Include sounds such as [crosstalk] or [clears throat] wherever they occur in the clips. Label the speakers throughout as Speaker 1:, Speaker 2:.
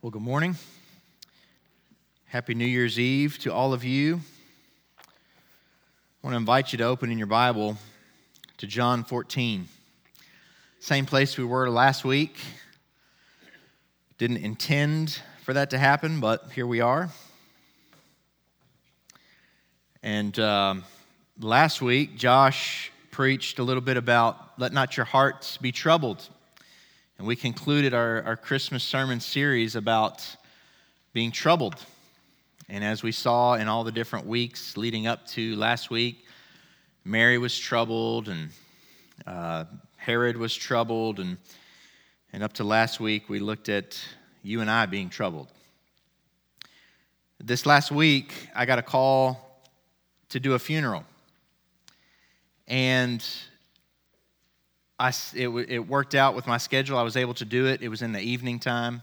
Speaker 1: Well, good morning. Happy New Year's Eve to all of you. I want to invite you to open in your Bible to John 14. Same place we were last week. Didn't intend for that to happen, but here we are. And um, last week, Josh preached a little bit about let not your hearts be troubled. And we concluded our, our Christmas sermon series about being troubled. And as we saw in all the different weeks leading up to last week, Mary was troubled and uh, Herod was troubled. And, and up to last week, we looked at you and I being troubled. This last week, I got a call to do a funeral. And I, it, it worked out with my schedule. I was able to do it. It was in the evening time.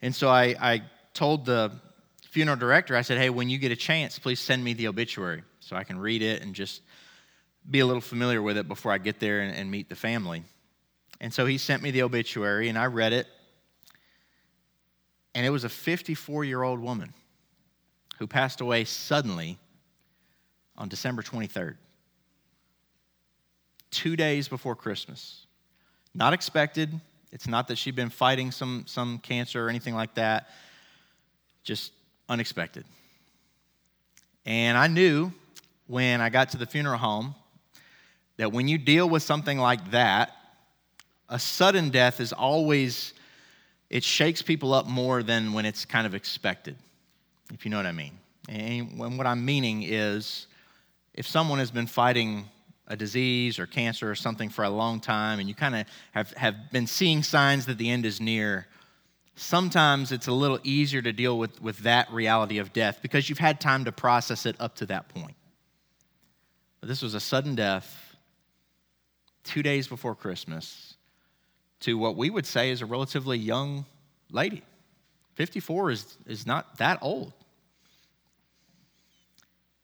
Speaker 1: And so I, I told the funeral director, I said, hey, when you get a chance, please send me the obituary so I can read it and just be a little familiar with it before I get there and, and meet the family. And so he sent me the obituary, and I read it. And it was a 54 year old woman who passed away suddenly on December 23rd two days before Christmas. Not expected. It's not that she'd been fighting some, some cancer or anything like that, just unexpected. And I knew when I got to the funeral home that when you deal with something like that, a sudden death is always, it shakes people up more than when it's kind of expected, if you know what I mean. And what I'm meaning is if someone has been fighting a disease or cancer or something for a long time and you kind of have, have been seeing signs that the end is near, sometimes it's a little easier to deal with, with that reality of death because you've had time to process it up to that point. But this was a sudden death two days before Christmas to what we would say is a relatively young lady. 54 is, is not that old.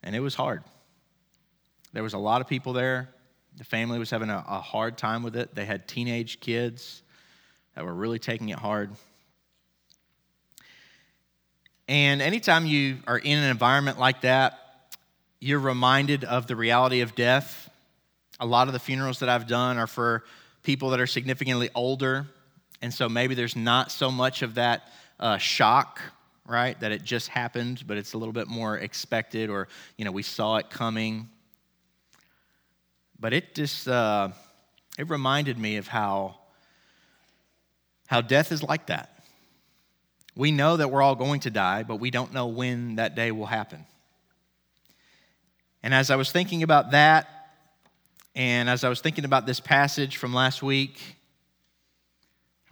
Speaker 1: And it was hard. There was a lot of people there. The family was having a, a hard time with it. They had teenage kids that were really taking it hard. And anytime you are in an environment like that, you're reminded of the reality of death. A lot of the funerals that I've done are for people that are significantly older. And so maybe there's not so much of that uh, shock, right? That it just happened, but it's a little bit more expected or, you know, we saw it coming. But it just, uh, it reminded me of how, how death is like that. We know that we're all going to die, but we don't know when that day will happen. And as I was thinking about that, and as I was thinking about this passage from last week,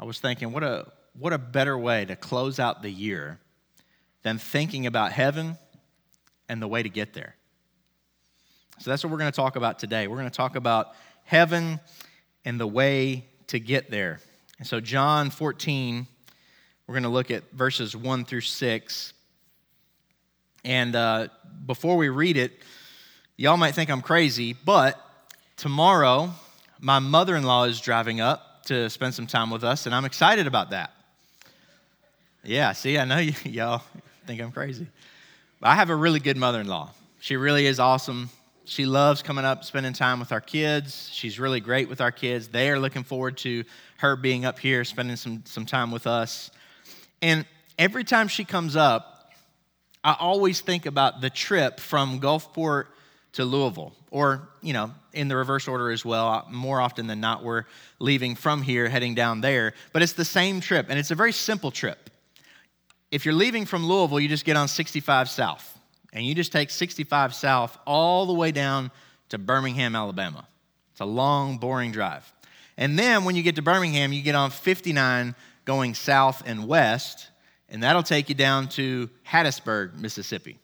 Speaker 1: I was thinking, what a, what a better way to close out the year than thinking about heaven and the way to get there. So that's what we're going to talk about today. We're going to talk about heaven and the way to get there. And so, John 14, we're going to look at verses 1 through 6. And uh, before we read it, y'all might think I'm crazy, but tomorrow, my mother in law is driving up to spend some time with us, and I'm excited about that. Yeah, see, I know y- [laughs] y'all think I'm crazy. But I have a really good mother in law. She really is awesome. She loves coming up, spending time with our kids. She's really great with our kids. They are looking forward to her being up here, spending some, some time with us. And every time she comes up, I always think about the trip from Gulfport to Louisville, or, you know, in the reverse order as well. Uh, more often than not, we're leaving from here, heading down there. But it's the same trip, and it's a very simple trip. If you're leaving from Louisville, you just get on 65 South and you just take 65 south all the way down to Birmingham, Alabama. It's a long, boring drive. And then when you get to Birmingham, you get on 59 going south and west, and that'll take you down to Hattiesburg, Mississippi.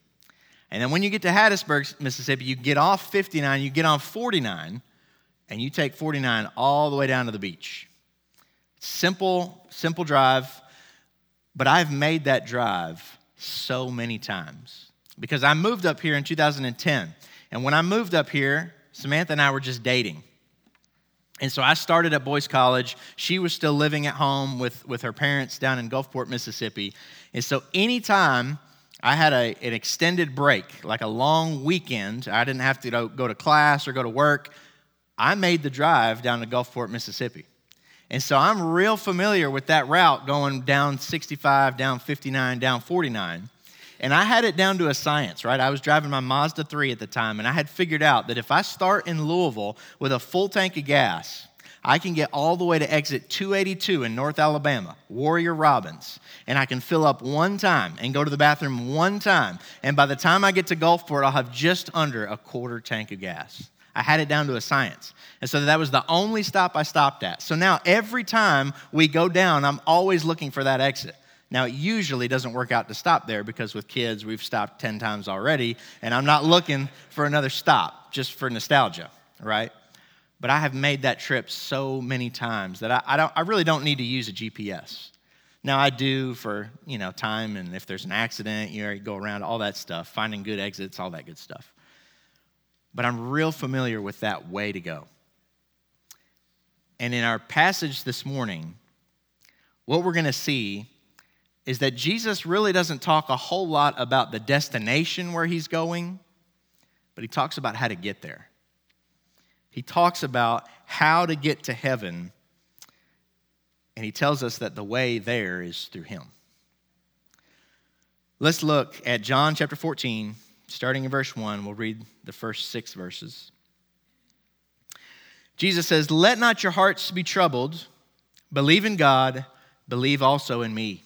Speaker 1: And then when you get to Hattiesburg, Mississippi, you get off 59, you get on 49, and you take 49 all the way down to the beach. Simple, simple drive, but I've made that drive so many times because I moved up here in 2010. And when I moved up here, Samantha and I were just dating. And so I started at Boyce College. She was still living at home with, with her parents down in Gulfport, Mississippi. And so anytime I had a, an extended break, like a long weekend, I didn't have to go to class or go to work. I made the drive down to Gulfport, Mississippi. And so I'm real familiar with that route going down 65, down 59, down 49. And I had it down to a science, right? I was driving my Mazda 3 at the time, and I had figured out that if I start in Louisville with a full tank of gas, I can get all the way to exit 282 in North Alabama, Warrior Robins, and I can fill up one time and go to the bathroom one time. And by the time I get to Gulfport, I'll have just under a quarter tank of gas. I had it down to a science. And so that was the only stop I stopped at. So now every time we go down, I'm always looking for that exit. Now, it usually doesn't work out to stop there because with kids, we've stopped 10 times already, and I'm not looking for another stop just for nostalgia, right? But I have made that trip so many times that I, I, don't, I really don't need to use a GPS. Now, I do for, you know, time and if there's an accident, you, know, you go around, all that stuff, finding good exits, all that good stuff. But I'm real familiar with that way to go. And in our passage this morning, what we're going to see is that Jesus really doesn't talk a whole lot about the destination where he's going, but he talks about how to get there. He talks about how to get to heaven, and he tells us that the way there is through him. Let's look at John chapter 14, starting in verse 1. We'll read the first six verses. Jesus says, Let not your hearts be troubled. Believe in God, believe also in me.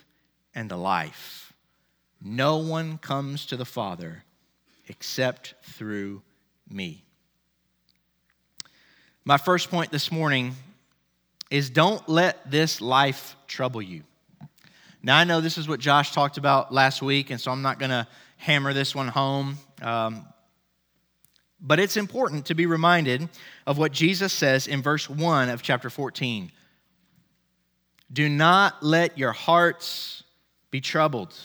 Speaker 1: and the life. No one comes to the Father except through me. My first point this morning is don't let this life trouble you. Now, I know this is what Josh talked about last week, and so I'm not going to hammer this one home. Um, but it's important to be reminded of what Jesus says in verse 1 of chapter 14. Do not let your hearts be troubled.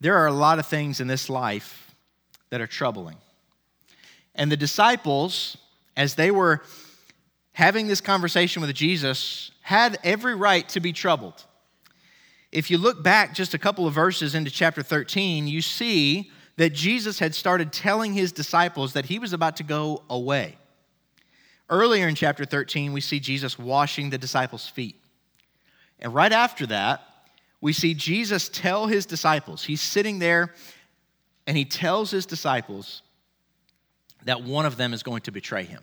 Speaker 1: There are a lot of things in this life that are troubling. And the disciples, as they were having this conversation with Jesus, had every right to be troubled. If you look back just a couple of verses into chapter 13, you see that Jesus had started telling his disciples that he was about to go away. Earlier in chapter 13, we see Jesus washing the disciples' feet. And right after that, we see Jesus tell his disciples, he's sitting there and he tells his disciples that one of them is going to betray him.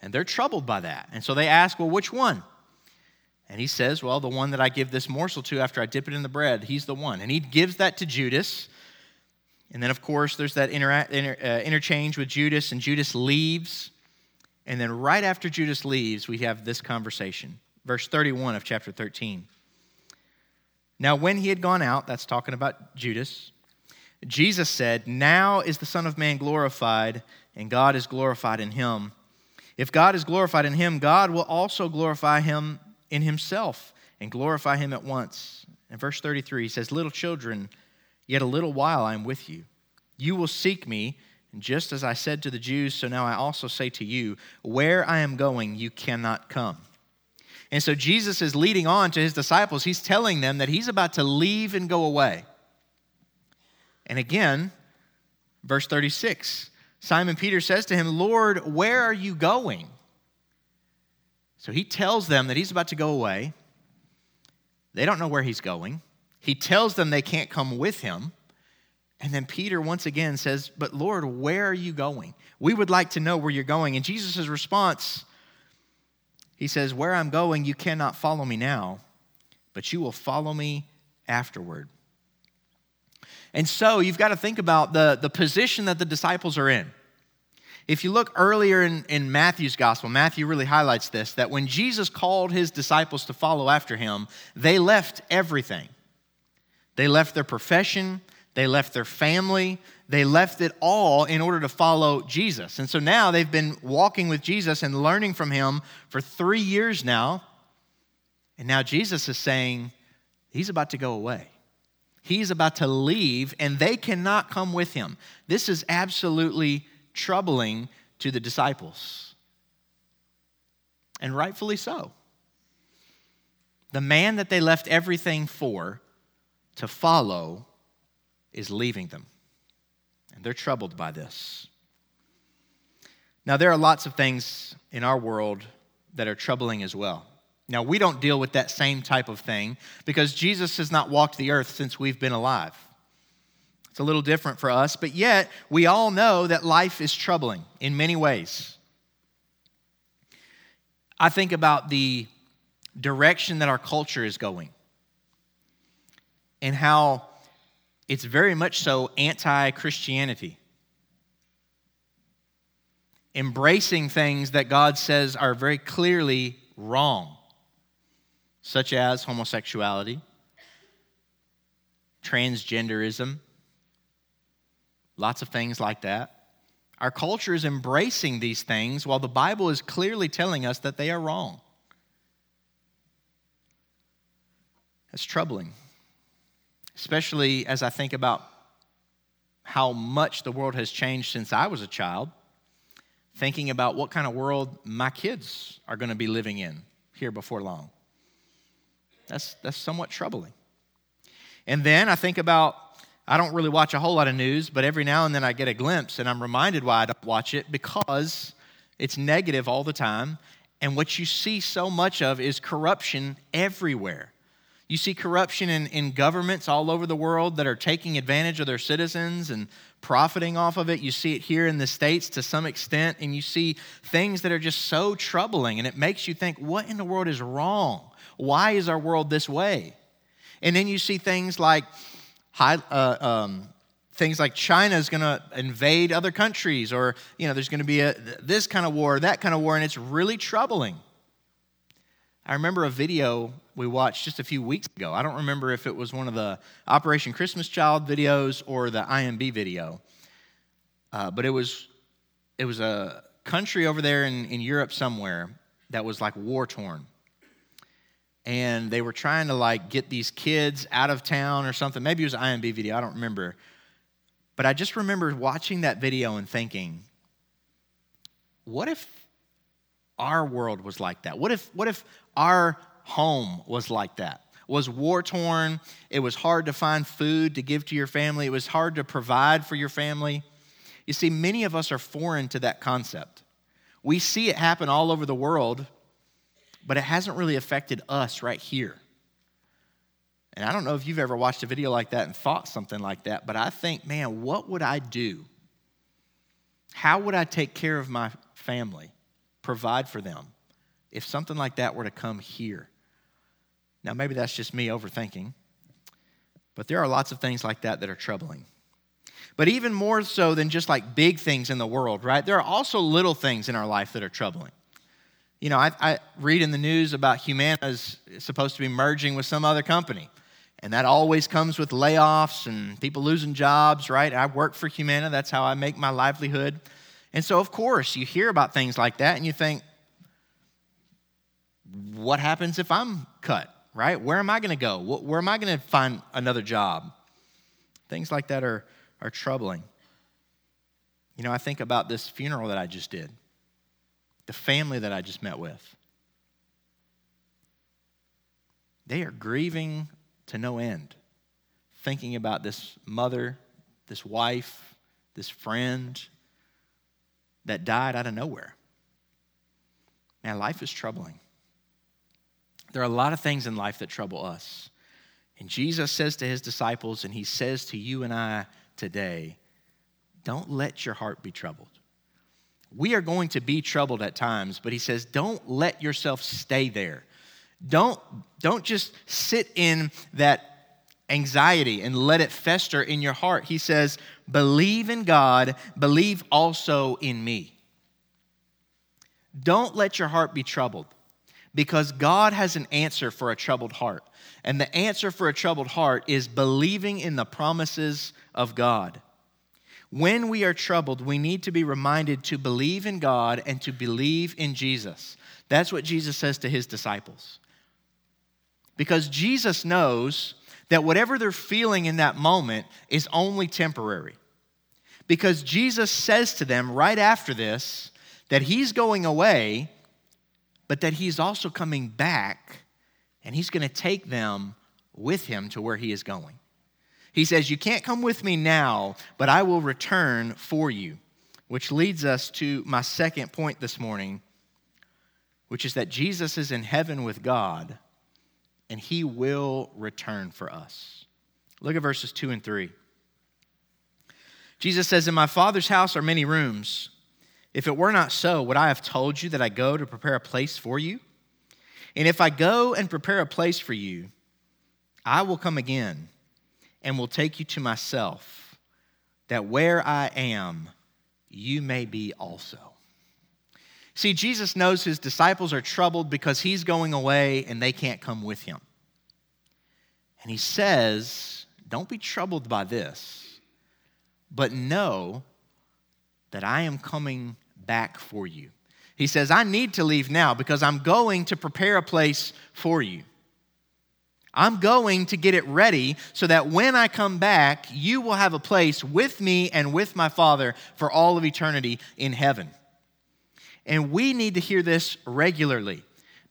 Speaker 1: And they're troubled by that. And so they ask, well, which one? And he says, well, the one that I give this morsel to after I dip it in the bread, he's the one. And he gives that to Judas. And then, of course, there's that inter- uh, interchange with Judas, and Judas leaves. And then, right after Judas leaves, we have this conversation. Verse 31 of chapter 13. Now, when he had gone out, that's talking about Judas, Jesus said, Now is the Son of Man glorified, and God is glorified in him. If God is glorified in him, God will also glorify him in himself and glorify him at once. In verse 33, he says, Little children, yet a little while I am with you. You will seek me, and just as I said to the Jews, so now I also say to you, Where I am going, you cannot come. And so Jesus is leading on to his disciples. He's telling them that he's about to leave and go away. And again, verse 36 Simon Peter says to him, Lord, where are you going? So he tells them that he's about to go away. They don't know where he's going. He tells them they can't come with him. And then Peter once again says, But Lord, where are you going? We would like to know where you're going. And Jesus' response he says, Where I'm going, you cannot follow me now, but you will follow me afterward. And so you've got to think about the, the position that the disciples are in. If you look earlier in, in Matthew's gospel, Matthew really highlights this that when Jesus called his disciples to follow after him, they left everything. They left their profession, they left their family, they left it all in order to follow Jesus. And so now they've been walking with Jesus and learning from him for three years now. And now Jesus is saying, He's about to go away. He's about to leave, and they cannot come with him. This is absolutely troubling to the disciples. And rightfully so. The man that they left everything for to follow is leaving them. And they're troubled by this. Now, there are lots of things in our world that are troubling as well. Now, we don't deal with that same type of thing because Jesus has not walked the earth since we've been alive. It's a little different for us, but yet we all know that life is troubling in many ways. I think about the direction that our culture is going and how it's very much so anti Christianity. Embracing things that God says are very clearly wrong such as homosexuality, transgenderism, lots of things like that. Our culture is embracing these things while the Bible is clearly telling us that they are wrong. That's troubling, especially as I think about how much the world has changed since I was a child, thinking about what kind of world my kids are going to be living in here before long. That's, that's somewhat troubling. And then I think about, I don't really watch a whole lot of news, but every now and then I get a glimpse and I'm reminded why I don't watch it because it's negative all the time. And what you see so much of is corruption everywhere. You see corruption in, in governments all over the world that are taking advantage of their citizens and profiting off of it. You see it here in the States to some extent, and you see things that are just so troubling, and it makes you think, what in the world is wrong? Why is our world this way? And then you see things like high, uh, um, things like China is going to invade other countries, or you know, there's going to be a, this kind of war, that kind of war, and it's really troubling. I remember a video we watched just a few weeks ago. I don't remember if it was one of the Operation Christmas Child videos or the IMB video, uh, but it was it was a country over there in, in Europe somewhere that was like war torn and they were trying to like get these kids out of town or something. Maybe it was IMB video, I don't remember. But I just remember watching that video and thinking, what if our world was like that? What if what if our home was like that? Was war torn, it was hard to find food to give to your family, it was hard to provide for your family. You see, many of us are foreign to that concept. We see it happen all over the world, but it hasn't really affected us right here. And I don't know if you've ever watched a video like that and thought something like that, but I think, man, what would I do? How would I take care of my family, provide for them, if something like that were to come here? Now, maybe that's just me overthinking, but there are lots of things like that that are troubling. But even more so than just like big things in the world, right? There are also little things in our life that are troubling. You know, I, I read in the news about Humana is supposed to be merging with some other company. And that always comes with layoffs and people losing jobs, right? I work for Humana, that's how I make my livelihood. And so, of course, you hear about things like that and you think, what happens if I'm cut, right? Where am I going to go? Where am I going to find another job? Things like that are, are troubling. You know, I think about this funeral that I just did the family that I just met with. They are grieving to no end, thinking about this mother, this wife, this friend that died out of nowhere. Man, life is troubling. There are a lot of things in life that trouble us. And Jesus says to his disciples, and he says to you and I today, don't let your heart be troubled. We are going to be troubled at times, but he says, don't let yourself stay there. Don't, don't just sit in that anxiety and let it fester in your heart. He says, believe in God, believe also in me. Don't let your heart be troubled because God has an answer for a troubled heart. And the answer for a troubled heart is believing in the promises of God. When we are troubled, we need to be reminded to believe in God and to believe in Jesus. That's what Jesus says to his disciples. Because Jesus knows that whatever they're feeling in that moment is only temporary. Because Jesus says to them right after this that he's going away, but that he's also coming back and he's going to take them with him to where he is going. He says, You can't come with me now, but I will return for you. Which leads us to my second point this morning, which is that Jesus is in heaven with God and he will return for us. Look at verses 2 and 3. Jesus says, In my Father's house are many rooms. If it were not so, would I have told you that I go to prepare a place for you? And if I go and prepare a place for you, I will come again and will take you to myself, that where I am, you may be also. See, Jesus knows his disciples are troubled because he's going away and they can't come with him. And he says, Don't be troubled by this, but know that I am coming back for you. He says, I need to leave now because I'm going to prepare a place for you. I'm going to get it ready so that when I come back, you will have a place with me and with my Father for all of eternity in heaven. And we need to hear this regularly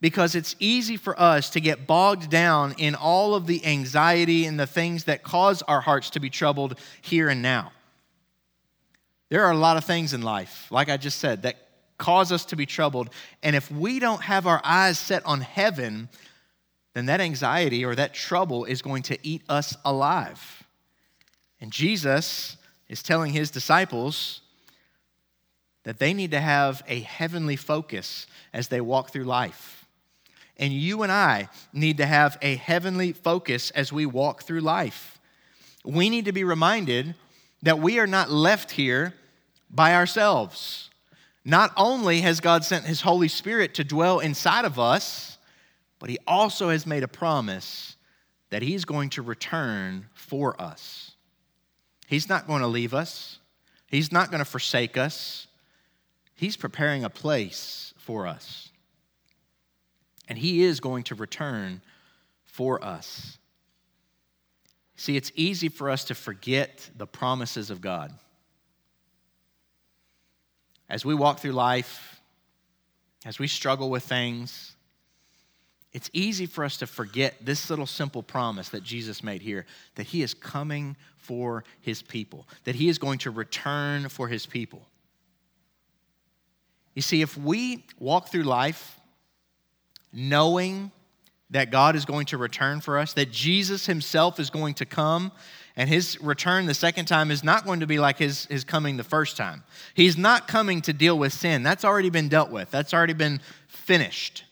Speaker 1: because it's easy for us to get bogged down in all of the anxiety and the things that cause our hearts to be troubled here and now. There are a lot of things in life, like I just said, that cause us to be troubled. And if we don't have our eyes set on heaven, then that anxiety or that trouble is going to eat us alive. And Jesus is telling his disciples that they need to have a heavenly focus as they walk through life. And you and I need to have a heavenly focus as we walk through life. We need to be reminded that we are not left here by ourselves. Not only has God sent His Holy Spirit to dwell inside of us, but he also has made a promise that he's going to return for us. He's not going to leave us, he's not going to forsake us. He's preparing a place for us. And he is going to return for us. See, it's easy for us to forget the promises of God. As we walk through life, as we struggle with things, it's easy for us to forget this little simple promise that Jesus made here that he is coming for his people, that he is going to return for his people. You see, if we walk through life knowing that God is going to return for us, that Jesus himself is going to come, and his return the second time is not going to be like his, his coming the first time. He's not coming to deal with sin. That's already been dealt with, that's already been finished.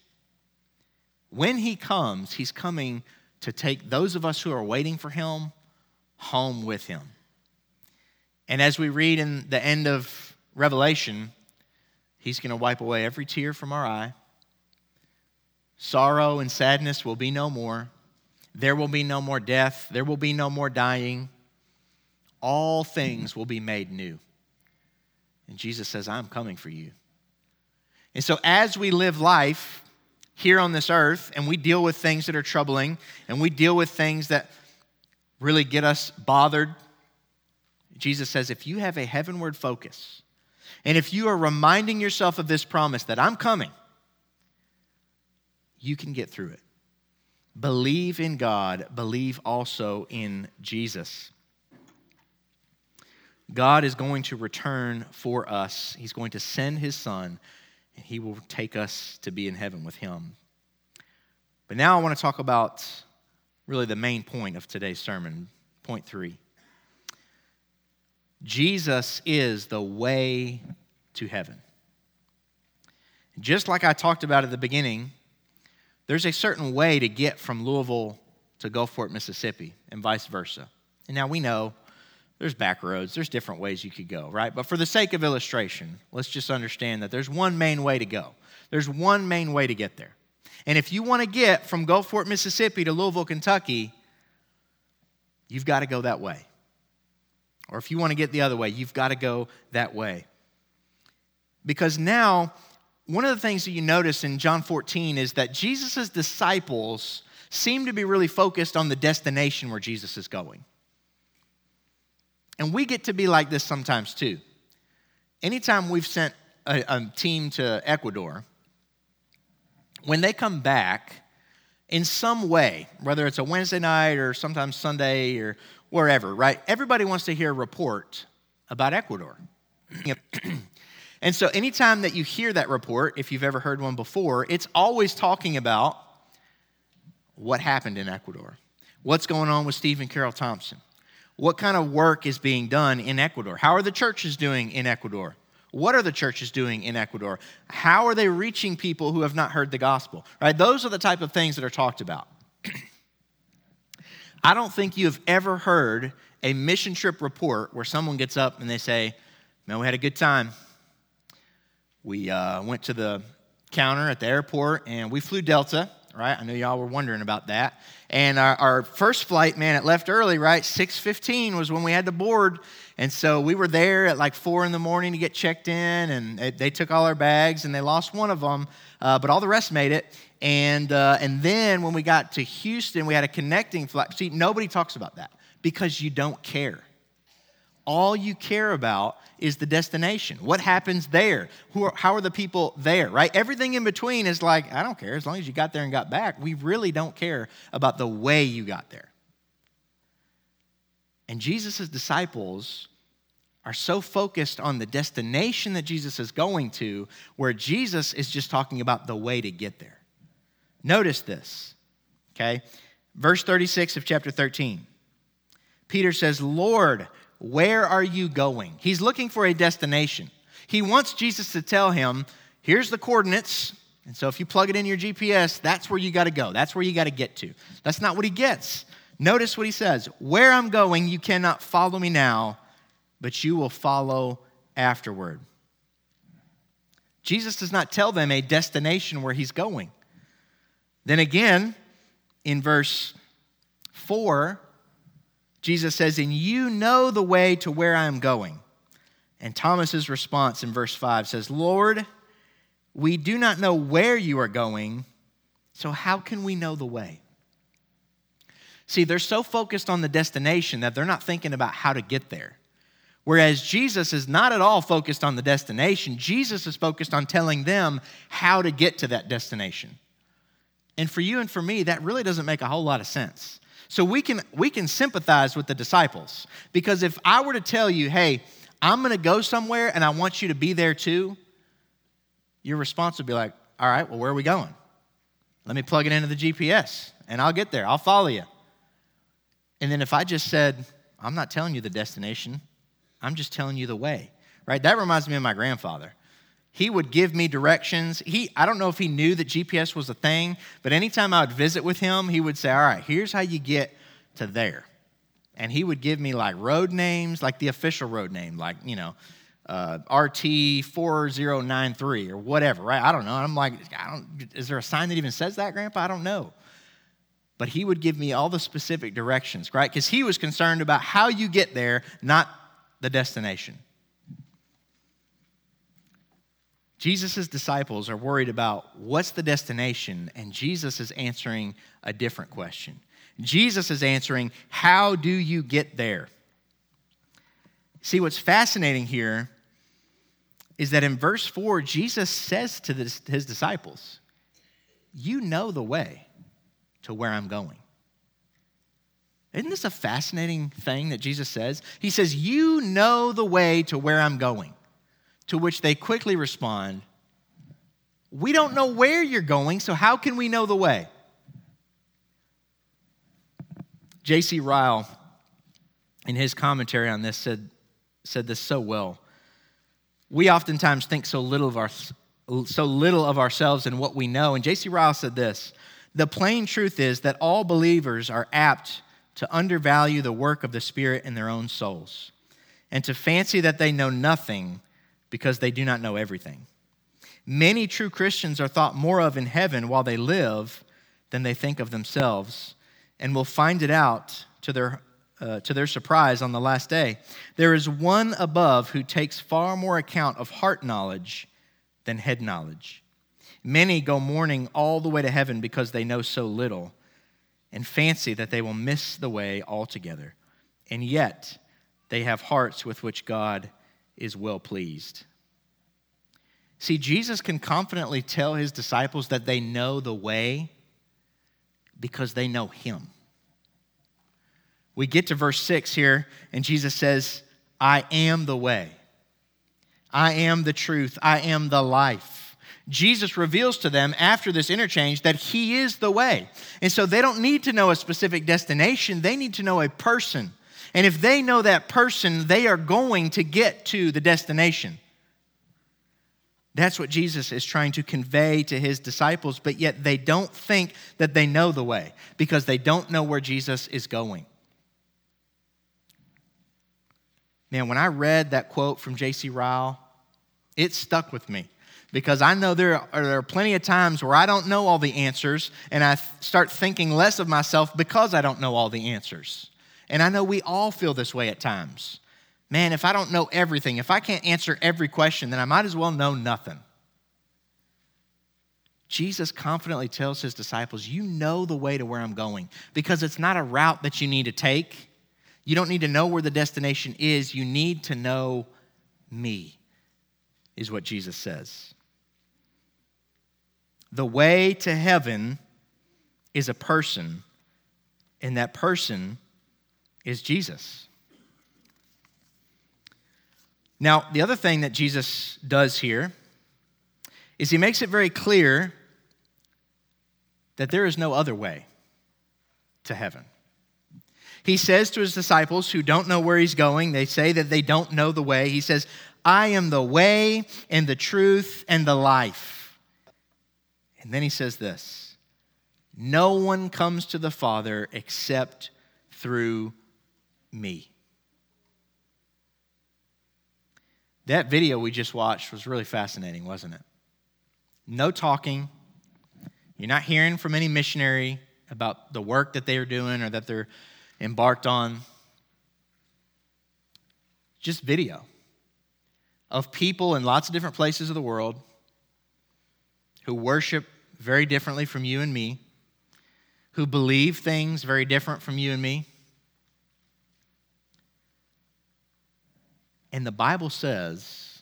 Speaker 1: When he comes, he's coming to take those of us who are waiting for him home with him. And as we read in the end of Revelation, he's going to wipe away every tear from our eye. Sorrow and sadness will be no more. There will be no more death. There will be no more dying. All things will be made new. And Jesus says, I'm coming for you. And so, as we live life, here on this earth and we deal with things that are troubling and we deal with things that really get us bothered, Jesus says, if you have a heavenward focus and if you are reminding yourself of this promise that I'm coming, you can get through it. Believe in God, believe also in Jesus. God is going to return for us. He's going to send his son and he will take us to be in heaven with him. But now I want to talk about really the main point of today's sermon, point three. Jesus is the way to heaven. Just like I talked about at the beginning, there's a certain way to get from Louisville to Gulfport, Mississippi, and vice versa. And now we know There's back roads, there's different ways you could go, right? But for the sake of illustration, let's just understand that there's one main way to go. There's one main way to get there. And if you want to get from Gulfport, Mississippi to Louisville, Kentucky, you've got to go that way. Or if you want to get the other way, you've got to go that way. Because now, one of the things that you notice in John 14 is that Jesus' disciples seem to be really focused on the destination where Jesus is going. And we get to be like this sometimes too. Anytime we've sent a, a team to Ecuador, when they come back, in some way, whether it's a Wednesday night or sometimes Sunday or wherever, right? Everybody wants to hear a report about Ecuador. [clears throat] and so, anytime that you hear that report, if you've ever heard one before, it's always talking about what happened in Ecuador, what's going on with Stephen Carroll Thompson, what kind of work is being done in Ecuador, how are the churches doing in Ecuador, what are the churches doing in Ecuador? How are they reaching people who have not heard the gospel? Right? Those are the type of things that are talked about. [clears throat] I don't think you have ever heard a mission trip report where someone gets up and they say, Man, we had a good time. We uh, went to the counter at the airport and we flew Delta, right? I know y'all were wondering about that. And our, our first flight, man, it left early, right? 6.15 was when we had to board. And so we were there at like 4 in the morning to get checked in, and they, they took all our bags, and they lost one of them, uh, but all the rest made it. And, uh, and then when we got to Houston, we had a connecting flight. See, nobody talks about that because you don't care. All you care about is the destination. What happens there? Are, how are the people there, right? Everything in between is like, I don't care. As long as you got there and got back, we really don't care about the way you got there. And Jesus' disciples are so focused on the destination that Jesus is going to, where Jesus is just talking about the way to get there. Notice this, okay? Verse 36 of chapter 13. Peter says, Lord, where are you going? He's looking for a destination. He wants Jesus to tell him, here's the coordinates. And so if you plug it in your GPS, that's where you got to go. That's where you got to get to. That's not what he gets. Notice what he says Where I'm going, you cannot follow me now, but you will follow afterward. Jesus does not tell them a destination where he's going. Then again, in verse 4, Jesus says, And you know the way to where I am going. And Thomas's response in verse 5 says, Lord, we do not know where you are going, so how can we know the way? See, they're so focused on the destination that they're not thinking about how to get there. Whereas Jesus is not at all focused on the destination, Jesus is focused on telling them how to get to that destination. And for you and for me, that really doesn't make a whole lot of sense. So we can, we can sympathize with the disciples. Because if I were to tell you, hey, I'm going to go somewhere and I want you to be there too, your response would be like, all right, well, where are we going? Let me plug it into the GPS and I'll get there. I'll follow you. And then if I just said, I'm not telling you the destination, I'm just telling you the way, right? That reminds me of my grandfather. He would give me directions. He, I don't know if he knew that GPS was a thing, but anytime I would visit with him, he would say, All right, here's how you get to there. And he would give me like road names, like the official road name, like, you know, uh, RT 4093 or whatever, right? I don't know. I'm like, I don't, is there a sign that even says that, Grandpa? I don't know. But he would give me all the specific directions, right? Because he was concerned about how you get there, not the destination. Jesus' disciples are worried about what's the destination, and Jesus is answering a different question. Jesus is answering, How do you get there? See, what's fascinating here is that in verse 4, Jesus says to his disciples, You know the way to where I'm going. Isn't this a fascinating thing that Jesus says? He says, You know the way to where I'm going. To which they quickly respond, We don't know where you're going, so how can we know the way? J.C. Ryle, in his commentary on this, said, said this so well. We oftentimes think so little of our so little of ourselves and what we know. And J.C. Ryle said this: the plain truth is that all believers are apt to undervalue the work of the Spirit in their own souls, and to fancy that they know nothing because they do not know everything. Many true Christians are thought more of in heaven while they live than they think of themselves, and will find it out to their, uh, to their surprise on the last day. There is one above who takes far more account of heart knowledge than head knowledge. Many go mourning all the way to heaven because they know so little and fancy that they will miss the way altogether. And yet, they have hearts with which God is well pleased. See, Jesus can confidently tell his disciples that they know the way because they know him. We get to verse 6 here, and Jesus says, I am the way, I am the truth, I am the life. Jesus reveals to them after this interchange that He is the way. And so they don't need to know a specific destination, they need to know a person. And if they know that person, they are going to get to the destination. That's what Jesus is trying to convey to his disciples, but yet they don't think that they know the way because they don't know where Jesus is going. Man, when I read that quote from J.C. Ryle, it stuck with me because I know there are, there are plenty of times where I don't know all the answers and I start thinking less of myself because I don't know all the answers. And I know we all feel this way at times. Man, if I don't know everything, if I can't answer every question, then I might as well know nothing. Jesus confidently tells his disciples, You know the way to where I'm going because it's not a route that you need to take. You don't need to know where the destination is. You need to know me, is what Jesus says. The way to heaven is a person, and that person is Jesus. Now, the other thing that Jesus does here is he makes it very clear that there is no other way to heaven. He says to his disciples who don't know where he's going, they say that they don't know the way. He says, I am the way and the truth and the life. And then he says this No one comes to the Father except through me. That video we just watched was really fascinating, wasn't it? No talking. You're not hearing from any missionary about the work that they are doing or that they're embarked on. Just video of people in lots of different places of the world who worship very differently from you and me, who believe things very different from you and me. And the Bible says,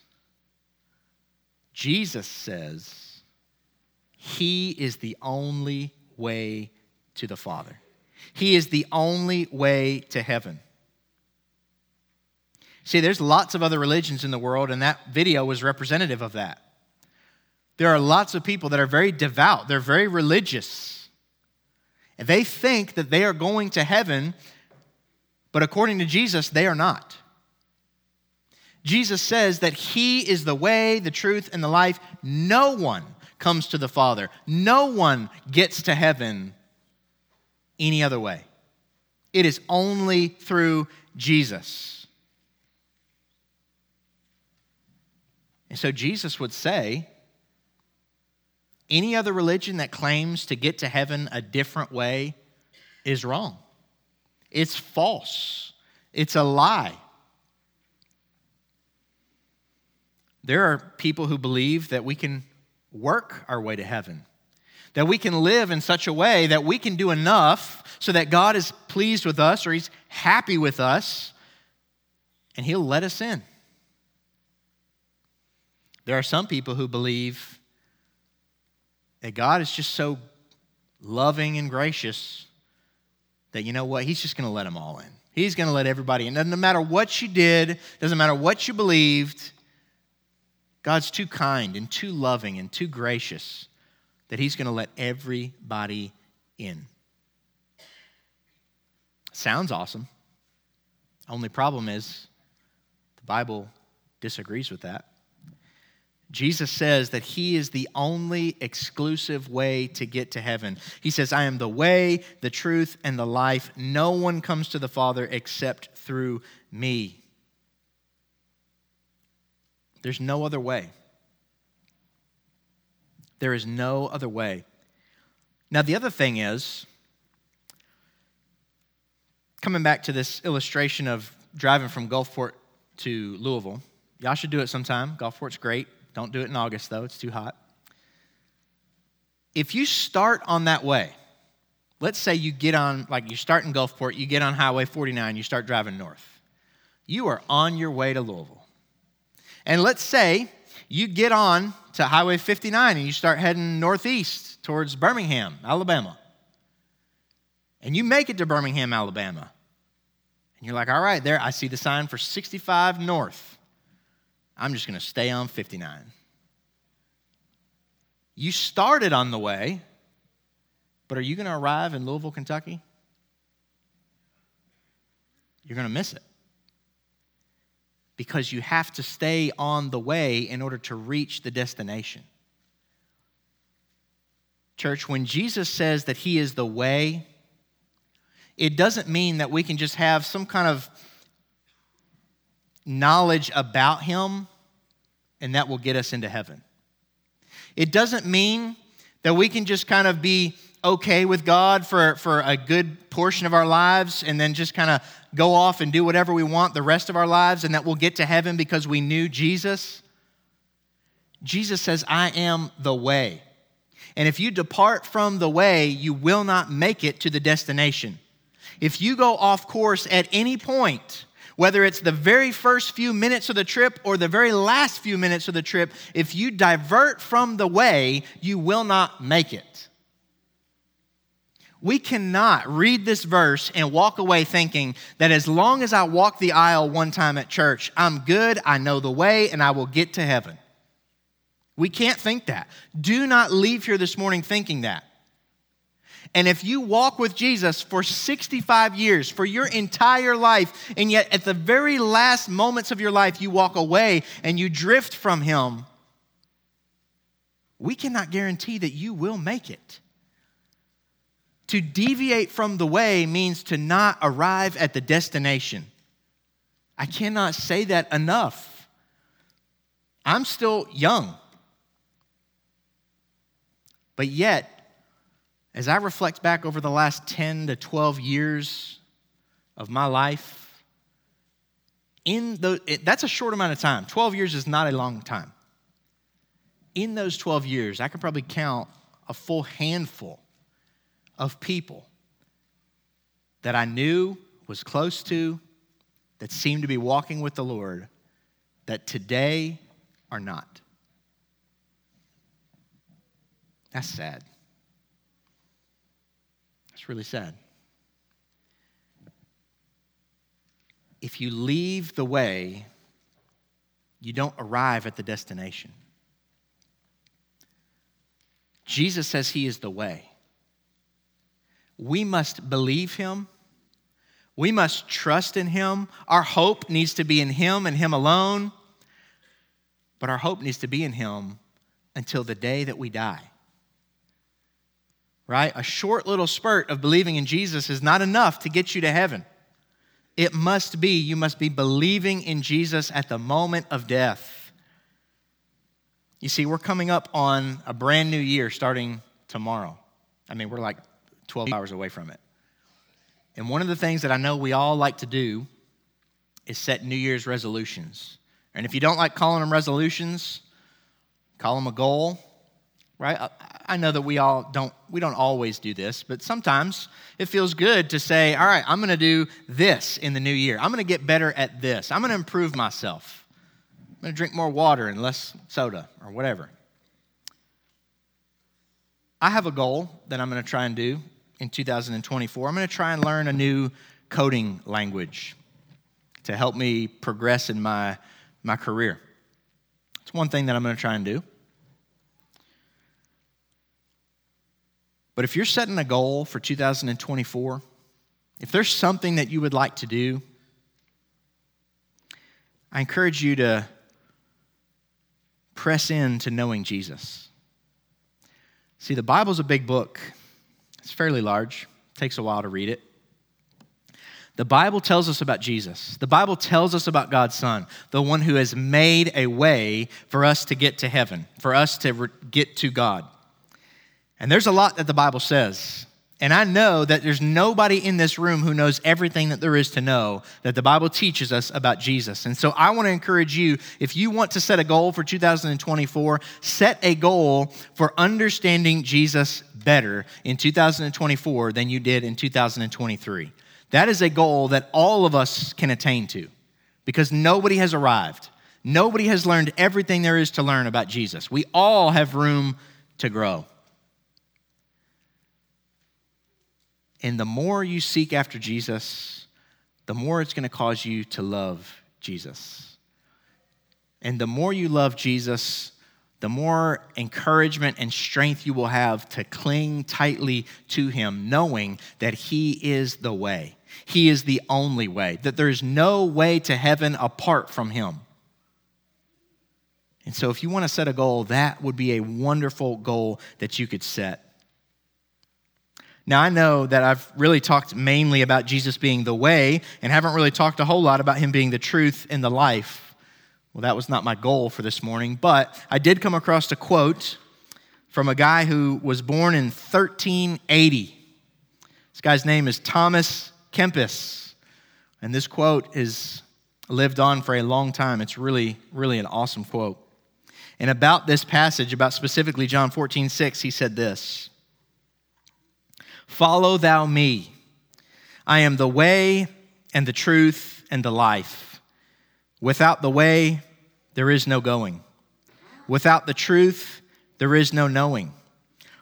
Speaker 1: Jesus says, He is the only way to the Father. He is the only way to heaven. See, there's lots of other religions in the world, and that video was representative of that. There are lots of people that are very devout, they're very religious. And they think that they are going to heaven, but according to Jesus, they are not. Jesus says that He is the way, the truth, and the life. No one comes to the Father, no one gets to heaven any other way. It is only through Jesus. And so Jesus would say, any other religion that claims to get to heaven a different way is wrong. It's false. It's a lie. There are people who believe that we can work our way to heaven, that we can live in such a way that we can do enough so that God is pleased with us or He's happy with us and He'll let us in. There are some people who believe that God is just so loving and gracious that you know what? He's just going to let them all in. He's going to let everybody in. Doesn't matter what you did, doesn't matter what you believed, God's too kind and too loving and too gracious that He's going to let everybody in. Sounds awesome. Only problem is the Bible disagrees with that. Jesus says that he is the only exclusive way to get to heaven. He says, I am the way, the truth, and the life. No one comes to the Father except through me. There's no other way. There is no other way. Now, the other thing is, coming back to this illustration of driving from Gulfport to Louisville, y'all should do it sometime. Gulfport's great. Don't do it in August, though, it's too hot. If you start on that way, let's say you get on, like you start in Gulfport, you get on Highway 49, you start driving north. You are on your way to Louisville. And let's say you get on to Highway 59 and you start heading northeast towards Birmingham, Alabama. And you make it to Birmingham, Alabama. And you're like, all right, there, I see the sign for 65 north. I'm just going to stay on 59. You started on the way, but are you going to arrive in Louisville, Kentucky? You're going to miss it. Because you have to stay on the way in order to reach the destination. Church, when Jesus says that He is the way, it doesn't mean that we can just have some kind of knowledge about Him and that will get us into heaven. It doesn't mean that we can just kind of be okay with God for, for a good portion of our lives and then just kind of go off and do whatever we want the rest of our lives and that we'll get to heaven because we knew Jesus. Jesus says, I am the way. And if you depart from the way, you will not make it to the destination. If you go off course at any point, whether it's the very first few minutes of the trip or the very last few minutes of the trip, if you divert from the way, you will not make it. We cannot read this verse and walk away thinking that as long as I walk the aisle one time at church, I'm good, I know the way, and I will get to heaven. We can't think that. Do not leave here this morning thinking that. And if you walk with Jesus for 65 years, for your entire life, and yet at the very last moments of your life you walk away and you drift from Him, we cannot guarantee that you will make it. To deviate from the way means to not arrive at the destination. I cannot say that enough. I'm still young. But yet, as I reflect back over the last 10 to 12 years of my life, in the, that's a short amount of time. 12 years is not a long time. In those 12 years, I could probably count a full handful of people that I knew, was close to, that seemed to be walking with the Lord, that today are not. That's sad. That's really sad. If you leave the way, you don't arrive at the destination. Jesus says he is the way. We must believe him. We must trust in him. Our hope needs to be in him and him alone. But our hope needs to be in him until the day that we die right? A short little spurt of believing in Jesus is not enough to get you to heaven. It must be, you must be believing in Jesus at the moment of death. You see, we're coming up on a brand new year starting tomorrow. I mean, we're like 12 hours away from it. And one of the things that I know we all like to do is set New Year's resolutions. And if you don't like calling them resolutions, call them a goal, right? I know that we all don't we don't always do this, but sometimes it feels good to say, "All right, I'm going to do this in the new year. I'm going to get better at this. I'm going to improve myself. I'm going to drink more water and less soda or whatever." I have a goal that I'm going to try and do in 2024. I'm going to try and learn a new coding language to help me progress in my my career. It's one thing that I'm going to try and do. But if you're setting a goal for 2024, if there's something that you would like to do, I encourage you to press into knowing Jesus. See, the Bible's a big book, it's fairly large, takes a while to read it. The Bible tells us about Jesus. The Bible tells us about God's Son, the one who has made a way for us to get to heaven, for us to re- get to God. And there's a lot that the Bible says. And I know that there's nobody in this room who knows everything that there is to know that the Bible teaches us about Jesus. And so I want to encourage you if you want to set a goal for 2024, set a goal for understanding Jesus better in 2024 than you did in 2023. That is a goal that all of us can attain to because nobody has arrived. Nobody has learned everything there is to learn about Jesus. We all have room to grow. And the more you seek after Jesus, the more it's going to cause you to love Jesus. And the more you love Jesus, the more encouragement and strength you will have to cling tightly to Him, knowing that He is the way. He is the only way, that there's no way to heaven apart from Him. And so, if you want to set a goal, that would be a wonderful goal that you could set. Now, I know that I've really talked mainly about Jesus being the way and haven't really talked a whole lot about him being the truth and the life. Well, that was not my goal for this morning, but I did come across a quote from a guy who was born in 1380. This guy's name is Thomas Kempis. And this quote is lived on for a long time. It's really, really an awesome quote. And about this passage, about specifically John 14, 6, he said this. Follow thou me. I am the way and the truth and the life. Without the way, there is no going. Without the truth, there is no knowing.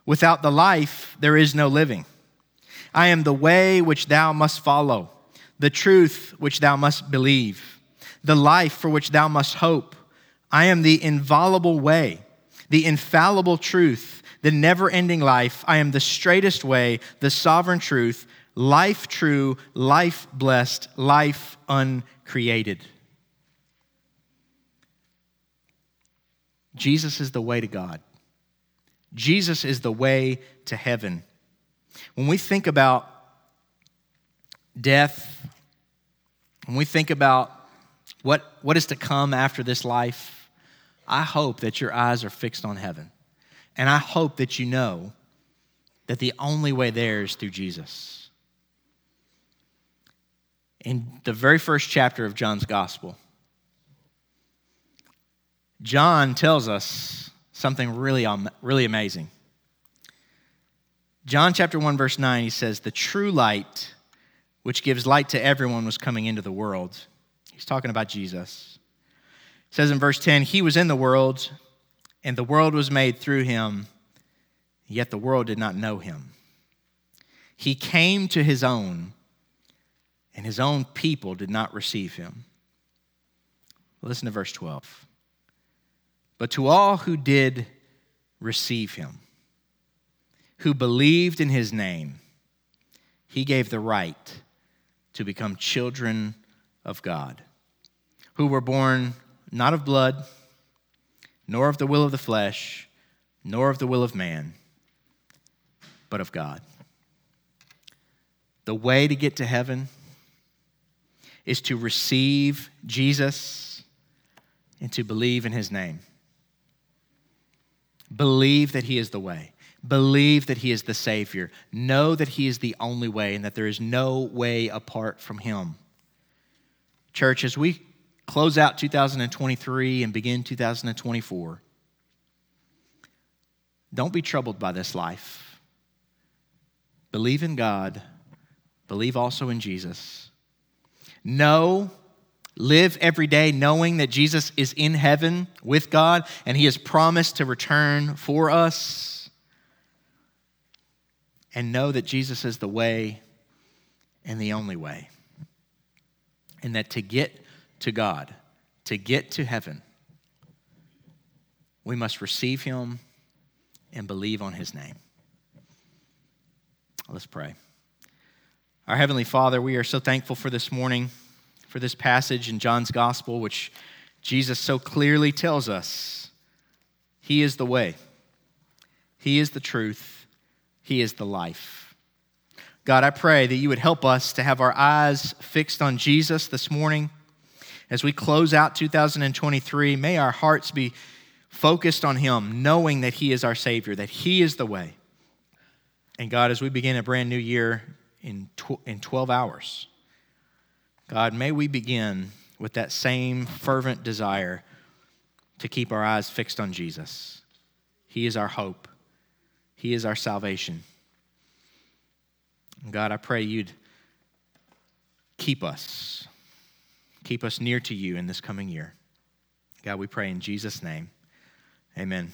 Speaker 1: Without the life, there is no living. I am the way which thou must follow, the truth which thou must believe, the life for which thou must hope. I am the inviolable way, the infallible truth, the never ending life. I am the straightest way, the sovereign truth, life true, life blessed, life uncreated. Jesus is the way to God. Jesus is the way to heaven. When we think about death, when we think about what, what is to come after this life, I hope that your eyes are fixed on heaven. And I hope that you know that the only way there is through Jesus. In the very first chapter of John's gospel, John tells us something really, really amazing. John chapter 1, verse 9, he says, The true light, which gives light to everyone, was coming into the world. He's talking about Jesus. It says in verse 10, He was in the world and the world was made through him, yet the world did not know him. He came to his own, and his own people did not receive him. Listen to verse 12. But to all who did receive him, who believed in his name, he gave the right to become children of God, who were born not of blood nor of the will of the flesh, nor of the will of man, but of God. The way to get to heaven is to receive Jesus and to believe in his name. Believe that he is the way. Believe that he is the Savior. Know that he is the only way and that there is no way apart from him. Church, as we close out 2023 and begin 2024, don't be troubled by this life. Believe in God, believe also in Jesus. Know, live every day knowing that Jesus is in heaven with God and he has promised to return for us. And know that Jesus is the way and the only way. And that to get to God, to get to heaven, we must receive Him and believe on His name. Let's pray. Our Heavenly Father, we are so thankful for this morning, for this passage in John's Gospel, which Jesus so clearly tells us He is the way, He is the truth, He is the life. God, I pray that you would help us to have our eyes fixed on Jesus this morning. As we close out 2023, may our hearts be focused on Him, knowing that He is our Savior, that He is the way. And God, as we begin a brand new year in, in 12 hours, God, may we begin with that same fervent desire to keep our eyes fixed on Jesus. He is our hope, He is our salvation. God, I pray you'd keep us, keep us near to you in this coming year. God, we pray in Jesus' name. Amen.